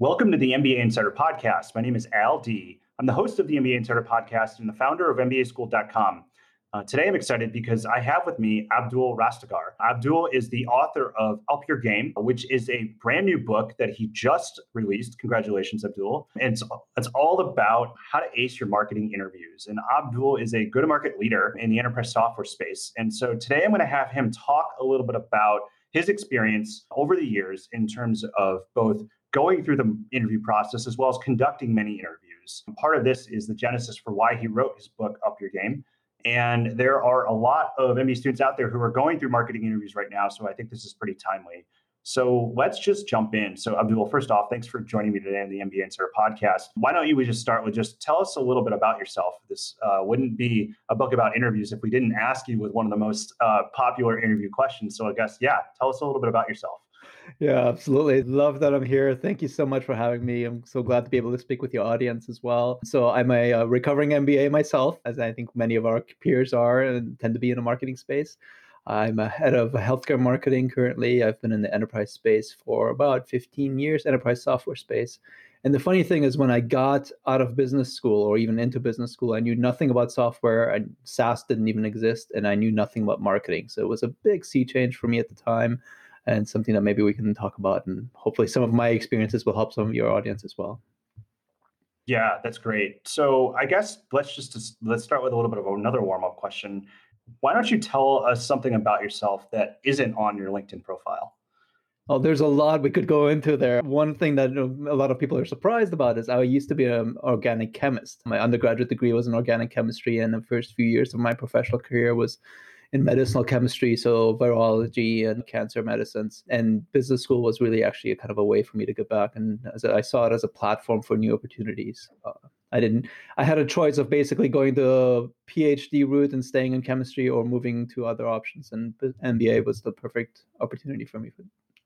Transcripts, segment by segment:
Welcome to the MBA Insider Podcast. My name is Al Dea. I'm the host of the MBA Insider Podcast and the founder of MBAschooled.com. Uh, today, I'm excited because I have with me Abdul Rastegar. Abdul is the author of Up Your Game, which is a brand new book that he just released. Congratulations, Abdul. And it's, it's all about how to ace your marketing interviews. And Abdul is a go to market leader in the enterprise software space. And so today, I'm going to have him talk a little bit about his experience over the years in terms of both going through the interview process as well as conducting many interviews. Part of this is the genesis for why he wrote his book, Up Your Game. And there are a lot of MBA students out there who are going through marketing interviews right now. So I think this is pretty timely. So let's just jump in. So Abdul, first off, thanks for joining me today on the MBA Insider podcast. Why don't you just start with just tell us a little bit about yourself? This uh, wouldn't be a book about interviews if we didn't ask you with one of the most uh, popular interview questions. So I guess, yeah, tell us a little bit about yourself. Yeah, absolutely. Love that I'm here. Thank you so much for having me. I'm so glad to be able to speak with your audience as well. So, I'm a, uh, recovering MBA myself, as I think many of our peers are and tend to be in the marketing space. I'm a head of healthcare marketing currently. I've been in the enterprise space for about 15 years, enterprise software space. And the funny thing is, when I got out of business school or even into business school, I knew nothing about software. And SaaS didn't even exist, and I knew nothing about marketing. So it was a big sea change for me at the time and something that maybe we can talk about. And hopefully, some of my experiences will help some of your audience as well. Yeah, that's great. So I guess let's just let's start with a little bit of another warm up question. Why don't you tell us something about yourself that isn't on your LinkedIn profile? Oh, there's a lot we could go into there. One thing that a lot of people are surprised about is I used to be an organic chemist. My undergraduate degree was in organic chemistry, and the first few years of my professional career was in medicinal chemistry, so virology and cancer medicines. And business school was really actually a kind of a way for me to get back, and as I saw it as a platform for new opportunities. Uh, I didn't. I had a choice of basically going the PhD route and staying in chemistry, or moving to other options, and MBA was the perfect opportunity for me for,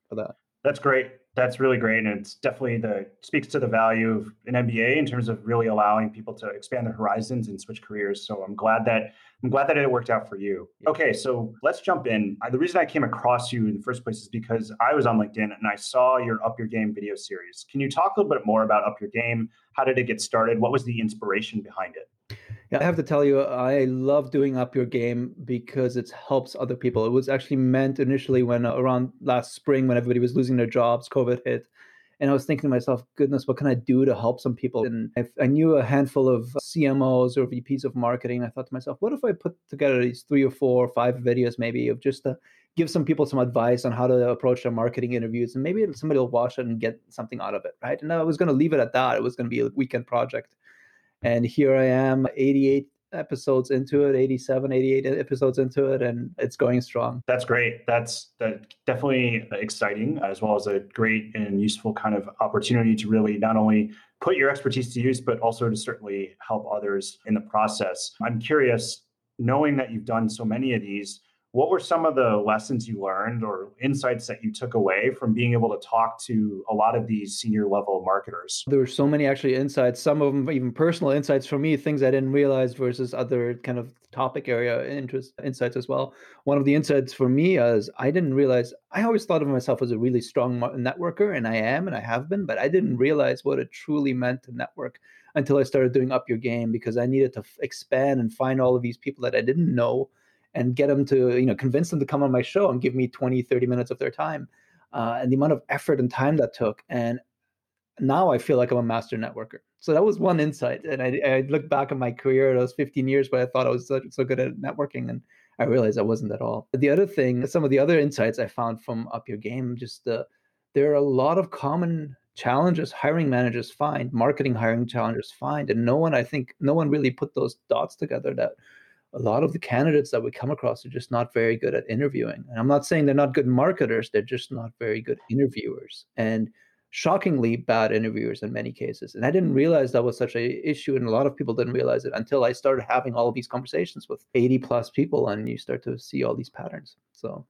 for that. That's great. That's really great, and it's definitely the speaks to the value of an MBA in terms of really allowing people to expand their horizons and switch careers. So I'm glad that I'm glad that it worked out for you. Okay, so let's jump in. The reason I came across you in the first place is because I was on LinkedIn and I saw your Up Your Game video series. Can you talk a little bit more about Up Your Game? How did it get started? What was the inspiration behind it? Yeah, I have to tell you, I love doing Up Your Game because it helps other people. It was actually meant initially when around last spring when everybody was losing their jobs, COVID hit and I was thinking to myself, goodness, what can I do to help some people? And if I knew a handful of CMOs or VPs of marketing, I thought to myself, what if I put together these three or four or five videos maybe of just to give some people some advice on how to approach their marketing interviews and maybe somebody will watch it and get something out of it, right? And I was going to leave it at that. It was going to be a weekend project. And here I am, 88 episodes into it 87 88 episodes into it and it's going strong. That's great. That's that definitely exciting as well as a great and useful kind of opportunity to really not only put your expertise to use but also to certainly help others in the process. I'm curious knowing that you've done so many of these what were some of the lessons you learned or insights that you took away from being able to talk to a lot of these senior level marketers? There were so many actually insights, some of them even personal insights for me, things I didn't realize versus other kind of topic area interest insights as well. One of the insights for me is I didn't realize I always thought of myself as a really strong networker and I am and I have been, but I didn't realize what it truly meant to network until I started doing up your game because I needed to expand and find all of these people that I didn't know and get them to you know convince them to come on my show and give me 20 30 minutes of their time uh, and the amount of effort and time that took and now i feel like i'm a master networker. So that was one insight and i, I look back at my career those 15 years where i thought i was so, so good at networking and i realized i wasn't at all. The other thing some of the other insights i found from up your game just uh, there are a lot of common challenges hiring managers find marketing hiring challenges find and no one i think no one really put those dots together that a lot of the candidates that we come across are just not very good at interviewing. And I'm not saying they're not good marketers, they're just not very good interviewers. And shockingly bad interviewers in many cases. And I didn't realize that was such a issue, and a lot of people didn't realize it until I started having all of these conversations with 80 plus people, and you start to see all these patterns. So,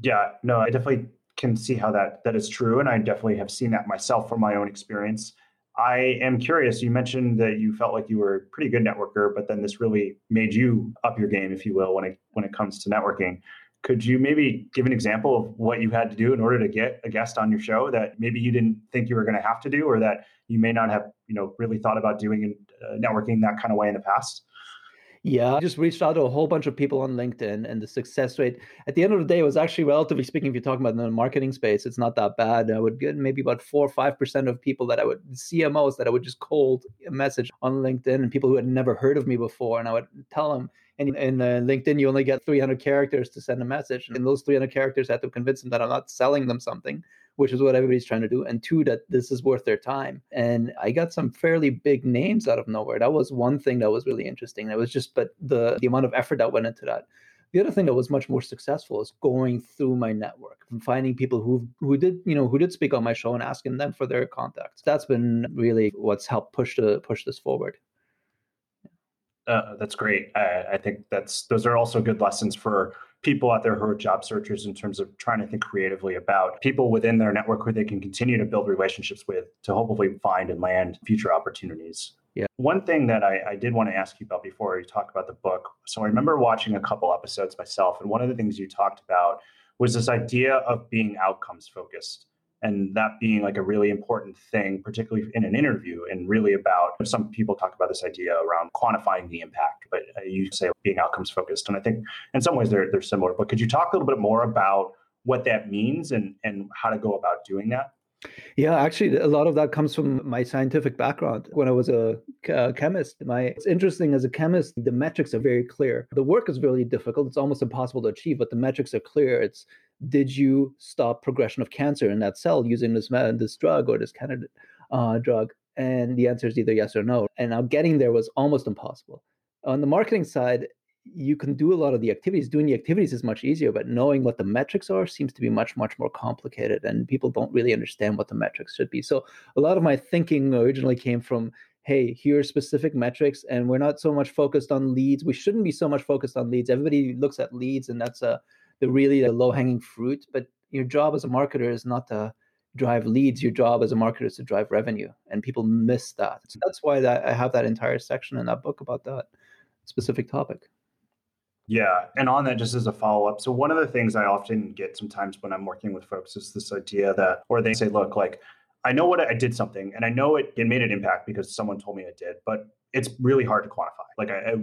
yeah, no, I definitely can see how that that is true, and I definitely have seen that myself from my own experience. I am curious. You mentioned that you felt like you were a pretty good networker, but then this really made you up your game, if you will, when it when it comes to networking. Could you maybe give an example of what you had to do in order to get a guest on your show that maybe you didn't think you were going to have to do, or that you may not have, you know, really thought about doing uh, networking that kind of way in the past? Yeah, I just reached out to a whole bunch of people on LinkedIn, and the success rate at the end of the day was actually, relatively speaking, if you're talking about the marketing space, it's not that bad. I would get maybe about four or five percent of people that I would CMOs that I would just cold message on LinkedIn, and people who had never heard of me before, and I would tell them, and in uh, LinkedIn, you only get 300 characters to send a message. And those 300 characters, have to convince them that I'm not selling them something, which is what everybody's trying to do. And two, that this is worth their time. And I got some fairly big names out of nowhere. That was one thing that was really interesting. It was just, but the, the amount of effort that went into that. The other thing that was much more successful is going through my network and finding people who who did you know who did speak on my show and asking them for their contacts. That's been really what's helped push the push this forward. Uh, that's great. I, I, think that's those are also good lessons for people out there who are job searchers in terms of trying to think creatively about people within their network who they can continue to build relationships with to hopefully find and land future opportunities. Yeah. One thing that I, I did want to ask you about before you talk about the book. So I remember watching a couple episodes myself, and one of the things you talked about was this idea of being outcomes focused and that being like a really important thing, particularly in an interview, and really about some people talk about this idea around quantifying the impact, but uh, you say being outcomes focused. And I think in some ways they're, they're similar. But could you talk a little bit more about what that means and, and how to go about doing that? Yeah, actually, a lot of that comes from my scientific background. When I was a, a, chemist, my it's interesting as a chemist, the metrics are very clear. The work is really difficult; it's almost impossible to achieve, but the metrics are clear. It's did you stop progression of cancer in that cell using this this drug or this candidate uh, drug? And the answer is either yes or no. And now getting there was almost impossible. On the marketing side, you can do a lot of the activities. Doing the activities is much easier, but knowing what the metrics are seems to be much, much more complicated. And people don't really understand what the metrics should be. So a lot of my thinking originally came from hey, here are specific metrics, and we're not so much focused on leads. We shouldn't be so much focused on leads. Everybody looks at leads, and that's a the really the low hanging fruit. But your job as a marketer is not to drive leads. Your job as a marketer is to drive revenue, and people miss that. So that's why that I have that entire section in that book about that specific topic. Yeah. And on that, just as a follow up. So, one of the things I often get sometimes when I'm working with folks is this idea that, or they say, look, like, I know what I did something and I know it, it made an impact because someone told me it did, but it's really hard to quantify. Like, I, I,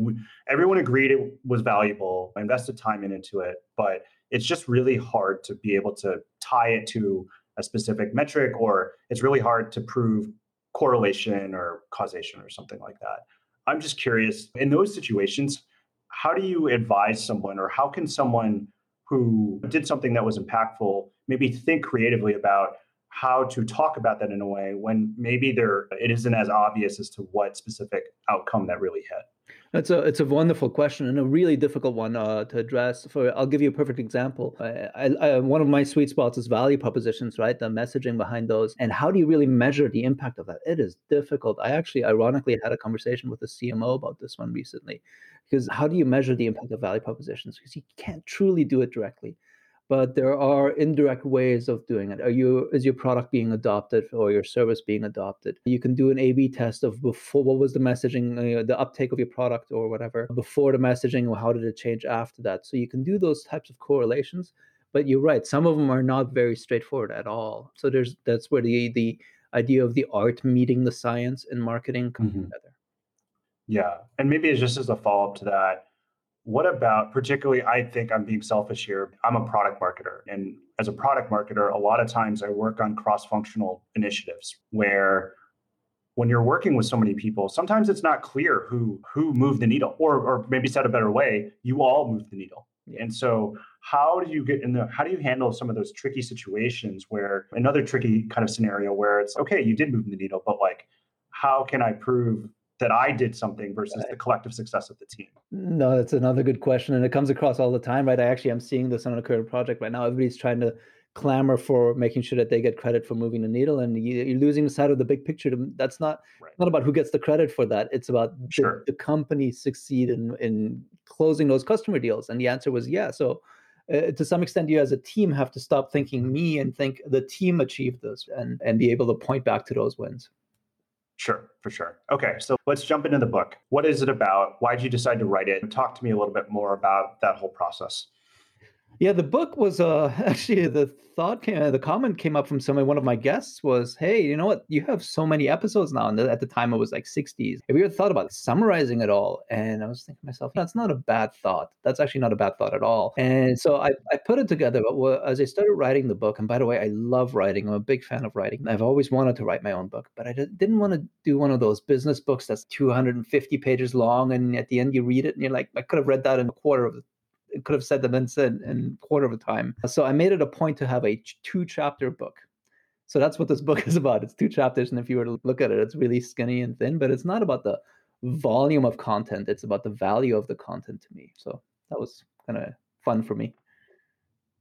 everyone agreed it was valuable. I invested time into it, but it's just really hard to be able to tie it to a specific metric, or it's really hard to prove correlation or causation or something like that. I'm just curious in those situations, how do you advise someone or how can someone who did something that was impactful maybe think creatively about how to talk about that in a way when maybe there it isn't as obvious as to what specific outcome that really hit that's a it's a wonderful question and a really difficult one uh, to address. For I'll give you a perfect example. I, I, one of my sweet spots is value propositions, right? The messaging behind those, and how do you really measure the impact of that? It is difficult. I actually, ironically, had a conversation with a CMO about this one recently, because how do you measure the impact of value propositions? Because you can't truly do it directly but there are indirect ways of doing it. Are you is your product being adopted or your service being adopted? You can do an A/B test of before what was the messaging, uh, the uptake of your product or whatever before the messaging, or how did it change after that? So you can do those types of correlations. But you're right, some of them are not very straightforward at all. So there's that's where the the idea of the art meeting the science in marketing comes mm-hmm. together. Yeah, and maybe it's just as a follow up to that what about, particularly, I think I'm being selfish here. I'm a product marketer. And as a product marketer, a lot of times I work on cross functional initiatives where when you're working with so many people, sometimes it's not clear who who moved the needle, or or maybe said a better way, you all moved the needle. And so, how do you get in the? How do you handle some of those tricky situations where another tricky kind of scenario where it's okay, you did move the needle, but like, how can I prove that I did something versus the collective success of the team? No, that's another good question. And it comes across all the time, right? I actually am seeing this on a current project right now. Everybody's trying to clamor for making sure that they get credit for moving the needle and you, are losing sight of the big picture that's not right. not about who gets the credit for that it's about sure. the, the, company succeed in in closing those customer deals and the answer was yeah so uh, to some extent you as a team have to stop thinking me and think the team achieved this and and be able to point back to those wins Sure, for sure. Okay, so let's jump into the book. What is it about? Why did you decide to write it? Talk to me a little bit more about that whole process. Yeah, the book was uh, actually the thought came, the comment came up from somebody. One of my guests was, "Hey, you know what? You have so many episodes now." And at the time, it was like 60s. Have you ever thought about summarizing it all? And I was thinking to myself, that's not a bad thought. That's actually not a bad thought at all. And so I, I put it together. But as I started writing the book, and by the way, I love writing. I'm a big fan of writing. I've always wanted to write my own book, but I didn't want to do one of those business books that's 250 pages long, and at the end you read it and you're like, I could have read that in a quarter of could have said them in, in quarter of a time. So I made it a point to have a two chapter book. So that's what this book is about. It's two chapters, and if you were to look at it, it's really skinny and thin. But it's not about the volume of content; it's about the value of the content to me. So that was kind of fun for me.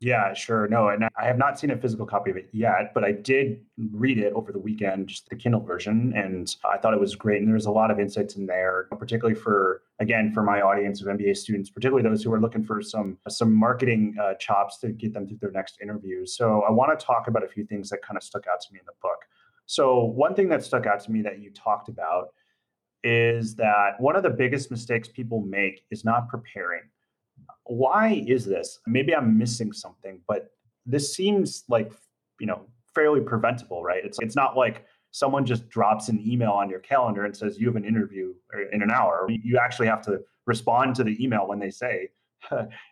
Yeah, sure. No, and I have not seen a physical copy of it yet, but I did read it over the weekend, just the Kindle version, and I thought it was great. And there's a lot of insights in there, particularly for again for my audience of MBA students, particularly those who are looking for some some marketing uh, chops to get them through their next interview. So I want to talk about a few things that kind of stuck out to me in the book. So one thing that stuck out to me that you talked about is that one of the biggest mistakes people make is not preparing why is this? Maybe I'm missing something, but this seems like, you know, fairly preventable, right? It's it's not like someone just drops an email on your calendar and says you have an interview er, in an hour. You actually have to respond to the email when they say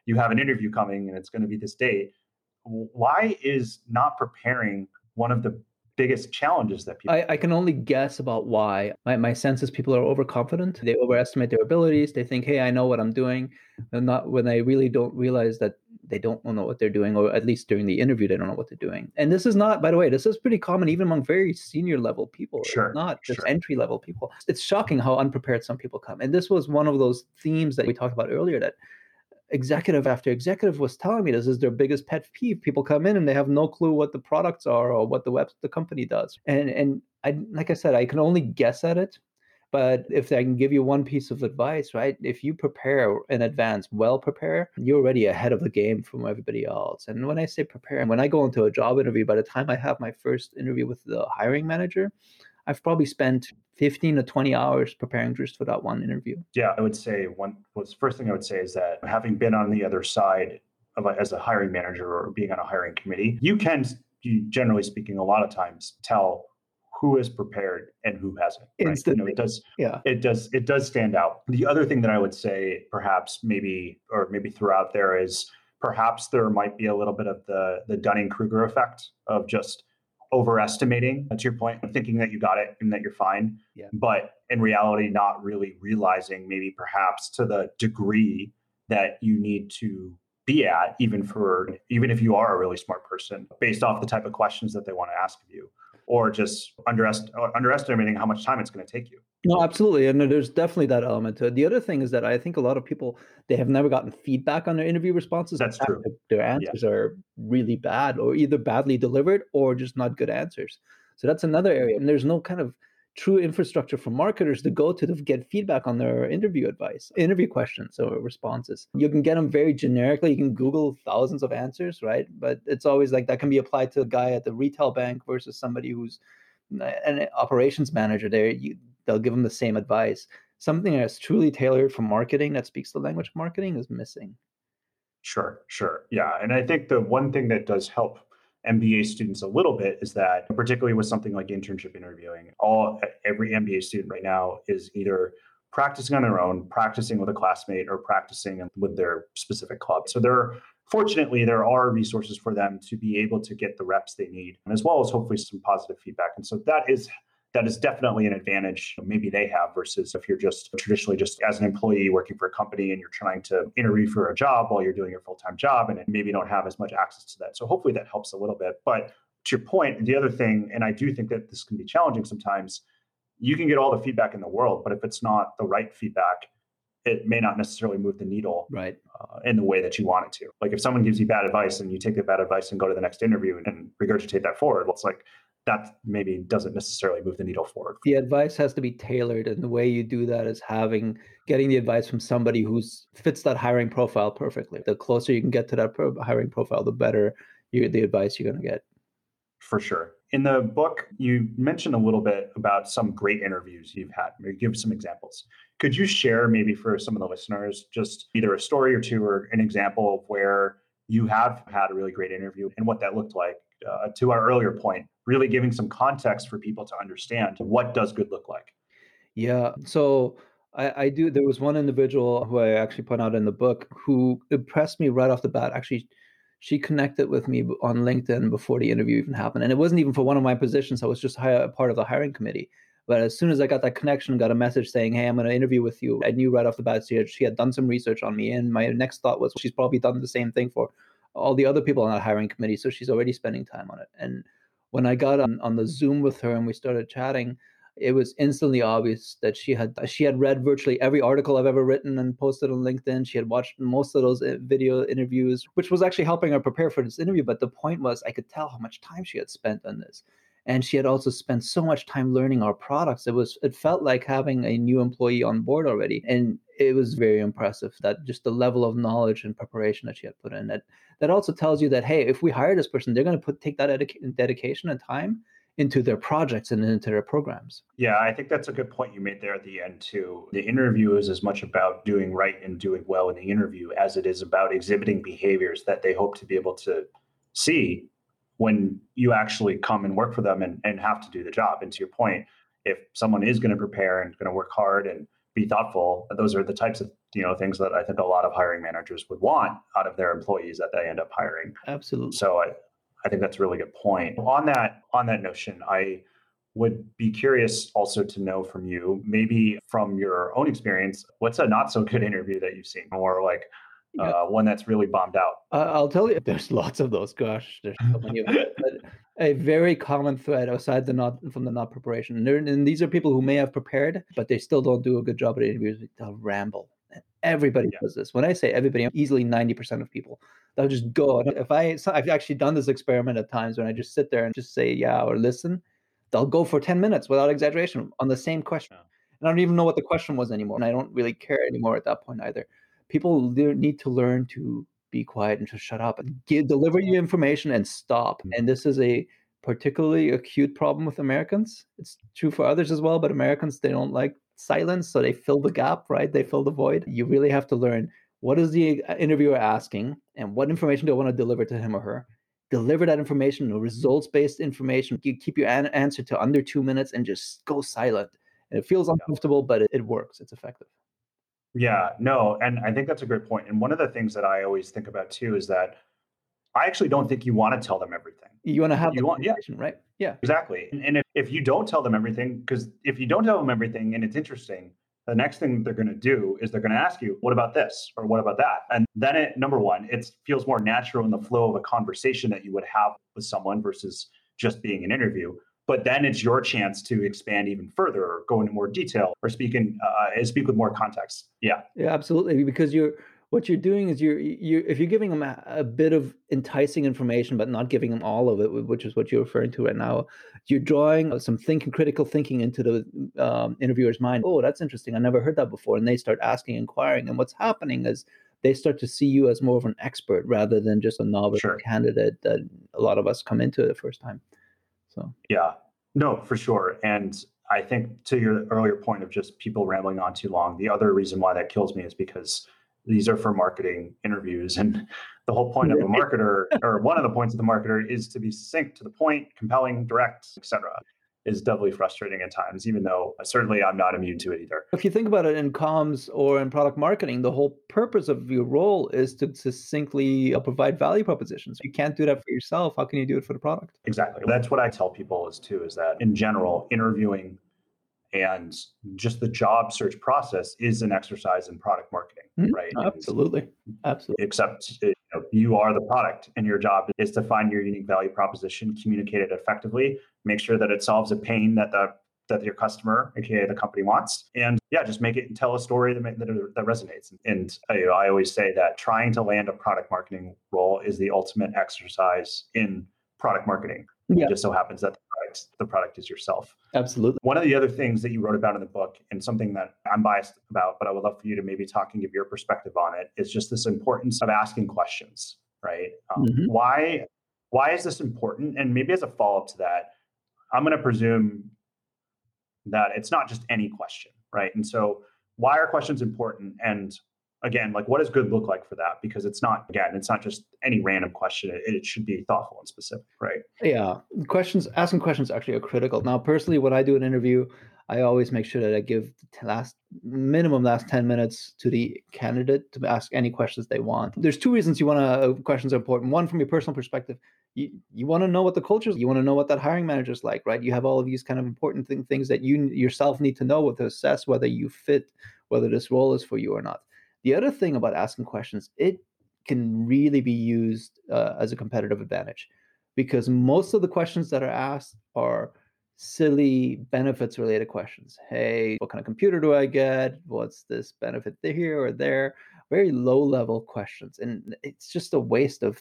you have an interview coming and it's going to be this date. Why is not preparing one of the biggest challenges that people I, I, can only guess about why. My, my sense is people are overconfident. They overestimate their abilities. They think hey i know what i'm doing. And not when they really don't realize that they don't know what they're doing or at least during the interview they don't know what they're doing. And this is not by the way this is pretty common even among very senior level people. Sure, it's not just sure. entry level people. It's shocking how unprepared some people come. And this was one of those themes that we talked about earlier that executive after executive was telling me this is their biggest pet peeve. People come in and they have no clue what the products are or what the web the company does. And and I like I said, I can only guess at it. But if I can give you one piece of advice, right? If you prepare in advance, well prepare, you're already ahead of the game from everybody else. And when I say prepare, when I go into a job interview, by the time I have my first interview with the hiring manager, I've probably spent 15 to 20 hours preparing just for that one interview. Yeah, I would say one was first thing I would say is that having been on the other side of a, as a hiring manager or being on a hiring committee, you can generally speaking a lot of times tell who is prepared and who hasn't. Right? You know, it does. Yeah. It does. It does stand out. The other thing that I would say, perhaps, maybe, or maybe throughout there is perhaps there might be a little bit of the the Dunning Kruger effect of just overestimating to your point thinking that you got it and that you're fine yeah. but in reality not really realizing maybe perhaps to the degree that you need to be at even for even if you are a really smart person based off the type of questions that they want to ask of you or just underest- uh, underestimating how much time it's going to take you. No, absolutely, and there's definitely that element to it. The other thing is that I think a lot of people they have never gotten feedback on their interview responses. That's true. Their answers yeah. are really bad, or either badly delivered, or just not good answers. So that's another area, and there's no kind of true infrastructure for marketers to go to to get feedback on their interview advice, interview questions or responses. You can get them very generically. You can Google thousands of answers, right? But it's always like that can be applied to a guy at the retail bank versus somebody who's eh, an operations manager there. You, they'll give them the same advice. Something that's truly tailored for marketing that speaks the language of marketing is missing. Sure, sure. Yeah. And I think the one thing that does help MBA students a little bit is that, particularly with something like internship interviewing, all every MBA student right now is either practicing on their own, practicing with a classmate, or practicing with their specific club. So there, fortunately, there are resources for them to be able to get the reps they need, as well as hopefully some positive feedback. And so that is that is definitely an advantage maybe they have versus if you're just traditionally just as an employee working for a company and you're trying to interview for a job while you're doing your full-time job and maybe don't have as much access to that. So hopefully that helps a little bit. But to your point, the other thing, and I do think that this can be challenging sometimes, you can get all the feedback in the world, but if it's not the right feedback, it may not necessarily move the needle right uh, in the way that you want it to. Like if someone gives you bad advice and you take the bad advice and go to the next interview and, and regurgitate that forward, well, it's like that maybe doesn't necessarily move the needle forward. The advice has to be tailored, and the way you do that is having getting the advice from somebody who fits that hiring profile perfectly. The closer you can get to that pro- hiring profile, the better you, the advice you're going to get. For sure. In the book, you mentioned a little bit about some great interviews you've had. Maybe give some examples. Could you share, maybe for some of the listeners, just either a story or two or an example of where you have had a really great interview and what that looked like? Uh, to our earlier point, really giving some context for people to understand what does good look like. Yeah. So I, I do. There was one individual who I actually put out in the book who impressed me right off the bat. Actually, she connected with me on LinkedIn before the interview even happened. And it wasn't even for one of my positions. I was just a part of the hiring committee. But as soon as I got that connection, got a message saying, "Hey, I'm going to interview with you," I knew right off the bat she had, she had done some research on me, and my next thought was, she's probably done the same thing for all the other people on that hiring committee, so she's already spending time on it. And when I got on on the Zoom with her and we started chatting, it was instantly obvious that she had she had read virtually every article I've ever written and posted on LinkedIn. She had watched most of those eh, video interviews, which was actually helping her prepare for this interview. But the point was, I could tell how much time she had spent on this, and she had also spent so much time learning our products. It was it felt like having a new employee on board already, and it was very impressive that just the level of knowledge and preparation that she had put in. That that also tells you that hey, if we hire this person, they're going to put take that dedication and time into their projects and into their programs. Yeah, I think that's a good point you made there at the end too. The interview is as much about doing right and doing well in the interview as it is about exhibiting behaviors that they hope to be able to see when you actually come and work for them and, and have to do the job. And to your point, if someone is going to prepare and going to work hard and be thoughtful, those are the types of you know things that I think a lot of hiring managers would want out of their employees that they end up hiring. Absolutely. So I, I think that's a really good point. On that on that notion, I would be curious also to know from you, maybe from your own experience, what's a not so good interview that you've seen, or like yeah. uh, one that's really bombed out? Uh, I'll tell you, there's lots of those. Gosh, there's so many of them. But a very common thread aside the not from the not preparation, and, and, these are people who may have prepared, but they still don't do a good job at interviews. They'll ramble. Everybody yeah. does this. When I say everybody, easily ninety percent of people they'll just go. If I, I've actually done this experiment at times when I just sit there and just say yeah or listen, they'll go for ten minutes without exaggeration on the same question, and I don't even know what the question was anymore, and I don't really care anymore at that point either. People need to learn to be quiet and just shut up and give, deliver your information and stop. Mm-hmm. And this is a particularly acute problem with Americans. It's true for others as well, but Americans they don't like silence, so they fill the gap, right? They fill the void. You really have to learn what is the uh, interviewer asking and what information do I want to deliver to him or her? Deliver that information, results based information. You keep your an- answer to under two minutes and just go silent. And it feels uncomfortable, but it, it works. It's effective. Yeah, no, and I think that's a great point. And one of the things that I always think about too is that I actually don't think you want to tell them everything. You want to have you want, yeah, right? Yeah, exactly. And, and if, if you don't tell them everything, because if you don't tell them everything and it's interesting, the next thing they're going to do is they're going to ask you, what about this or what about that? And then it, number one, it feels more natural in the flow of a conversation that you would have with someone versus just being an interview. But then it's your chance to expand even further or go into more detail or speak in uh, speak with more context. Yeah. Yeah, absolutely. Because you're what you're doing is you're you if you're giving them a, a, bit of enticing information but not giving them all of it which is what you're referring to right now you're drawing some thinking critical thinking into the um, interviewer's mind oh that's interesting i never heard that before and they start asking inquiring and what's happening is they start to see you as more of an expert rather than just a novice sure. candidate that a lot of us come into the first time so. Yeah. No for sure. And i think to your earlier point of just people rambling on too long the other reason why that kills me is because these are for marketing interviews. And the whole point of a marketer or one of the points of the marketer is to be succinct to the point compelling direct etc is doubly frustrating at times even though certainly i'm not immune to it either. If you think about it in comms or in product marketing the whole purpose of your role is to succinctly uh, provide value propositions. You can't do that for yourself. How can you do it for the product? Exactly. That's what i tell people is too is that in general interviewing and just the job search process is an exercise in product marketing mm-hmm. right absolutely absolutely except you, know, you are the product and your job is to find your unique value proposition communicate it effectively make sure that it solves a pain that the that your customer, aka the company, wants, and yeah, just make it and tell a story that that, that resonates. And I, I always say that trying to land a product marketing role is the ultimate exercise in product marketing. Yeah. It just so happens that product, the product is yourself. Absolutely. One of the other things that you wrote about in the book, and something that I'm biased about, but I would love for you to maybe talk and give your perspective on it, is just this importance of asking questions. Right? Um, mm-hmm. Why? Why is this important? And maybe as a follow up to that, I'm going to presume that it's not just any question, right? And so, why are questions important? And again, like what does good look like for that? Because it's not, again, it's not just any random question. It, it, should be thoughtful and specific, right? Yeah. Questions, asking questions actually are critical. Now, personally, when I do an interview, I always make sure that I give the last minimum last 10 minutes to the candidate to ask any questions they want. There's two reasons you want to uh, questions are important. One from your personal perspective, you, you want to know what the culture is. You want to know what that hiring manager is like, right? You have all of these kind of important thing, things that you yourself need to know to assess whether you fit, whether this role is for you or not. The other thing about asking questions, it can really be used uh, as a competitive advantage because most of the questions that are asked are silly benefits related questions. Hey, what kind of computer do I get? What's this benefit here or there? Very low level questions. And it's just a waste of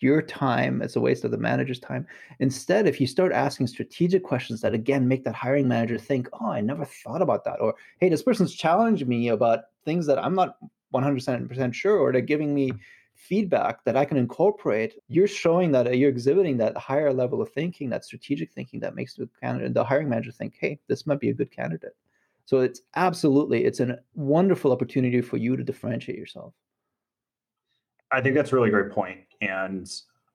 your time. It's a waste of the manager's time. Instead, if you start asking strategic questions that again make that hiring manager think, oh, I never thought about that. Or, hey, this person's challenged me about things that I'm not 100% sure or they're giving me feedback that I can incorporate, you're showing that uh, you're exhibiting that higher level of thinking, that strategic thinking that makes the candidate, the hiring manager think, hey, this might be a good candidate. So it's absolutely, it's a wonderful opportunity for you to differentiate yourself. I think that's a really great point. And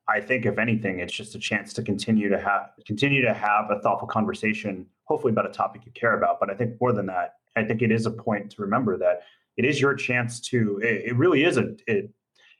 I think if anything, it's just a chance to continue to have continue to have a thoughtful conversation, hopefully about a topic you care about. But I think more than that, I think it is a point to remember that it is your chance to it, it really is a it,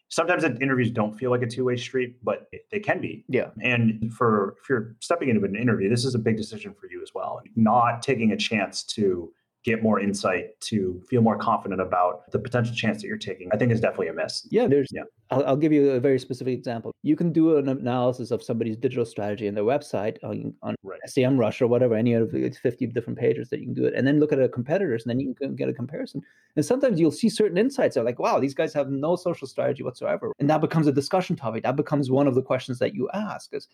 sometimes interviews don't feel like a two-way street but they can be. Yeah. And for if you're stepping into an interview this is a big decision for you as well not taking a chance to get more insight to feel more confident about the potential chance that you're taking i think is definitely a miss. Yeah there's yeah. I'll, I'll give you a very specific example. You can do an analysis of somebody's digital strategy in their website uh, on, on right. SEMrush or whatever any of the 50 different pages that you can do it and then look at a competitors and then you can get a comparison. And sometimes you'll see certain insights are like wow these guys have no social strategy whatsoever. And that becomes a discussion topic. That becomes one of the questions that you ask is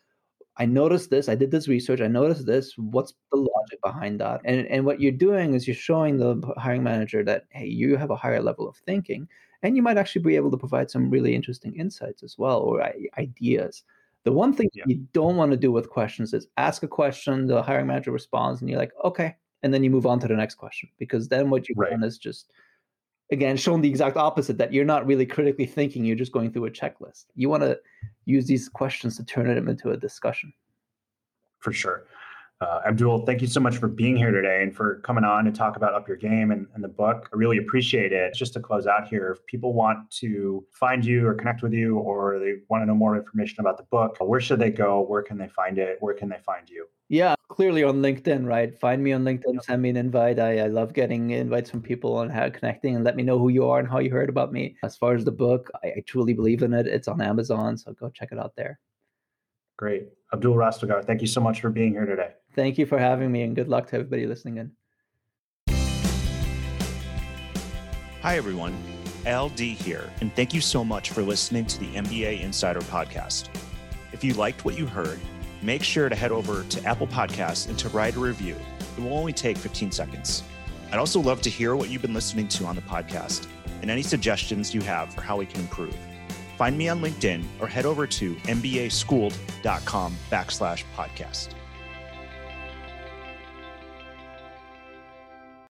I noticed this. I did this research. I noticed this. What's the mm-hmm. logic behind that? And and what you're doing is you're showing the hiring manager that hey, you have a higher level of thinking, and you might actually be able to provide some really interesting insights as well or ideas. The one thing yeah. you don't want to do with questions is ask a question, the hiring manager responds, and you're like, okay, and then you move on to the next question because then what you've right. done is just again shown the exact opposite that you're not really critically thinking you're just going through a checklist. You want to use these questions to turn it into a discussion. For sure uh, abdul thank you so much for being here today and for coming on to talk about up your game and, and the book i really appreciate it just to close out here if people want to find you or connect with you or they want to know more information about the book where should they go where can they find it where can they find you yeah, clearly on LinkedIn, right? Find me on LinkedIn, send me an invite. I, I love getting invites from people and how connecting and let me know who you are and how you heard about me. As far as the book, I, I truly believe in it. It's on Amazon, so go check it out there. Great. Abdul Rastegar, thank you so much for being here today. Thank you for having me and good luck to everybody listening in. Hi, everyone. Al Dea here, and thank you so much for listening to the MBA Insider Podcast. If you liked what you heard, make sure to head over to Apple Podcasts and to write a review. It will only take 15 seconds. I'd also love to hear what you've been listening to on the podcast and any suggestions you have for how we can improve. Find me on LinkedIn or head over to mbaschooled.com backslash podcast.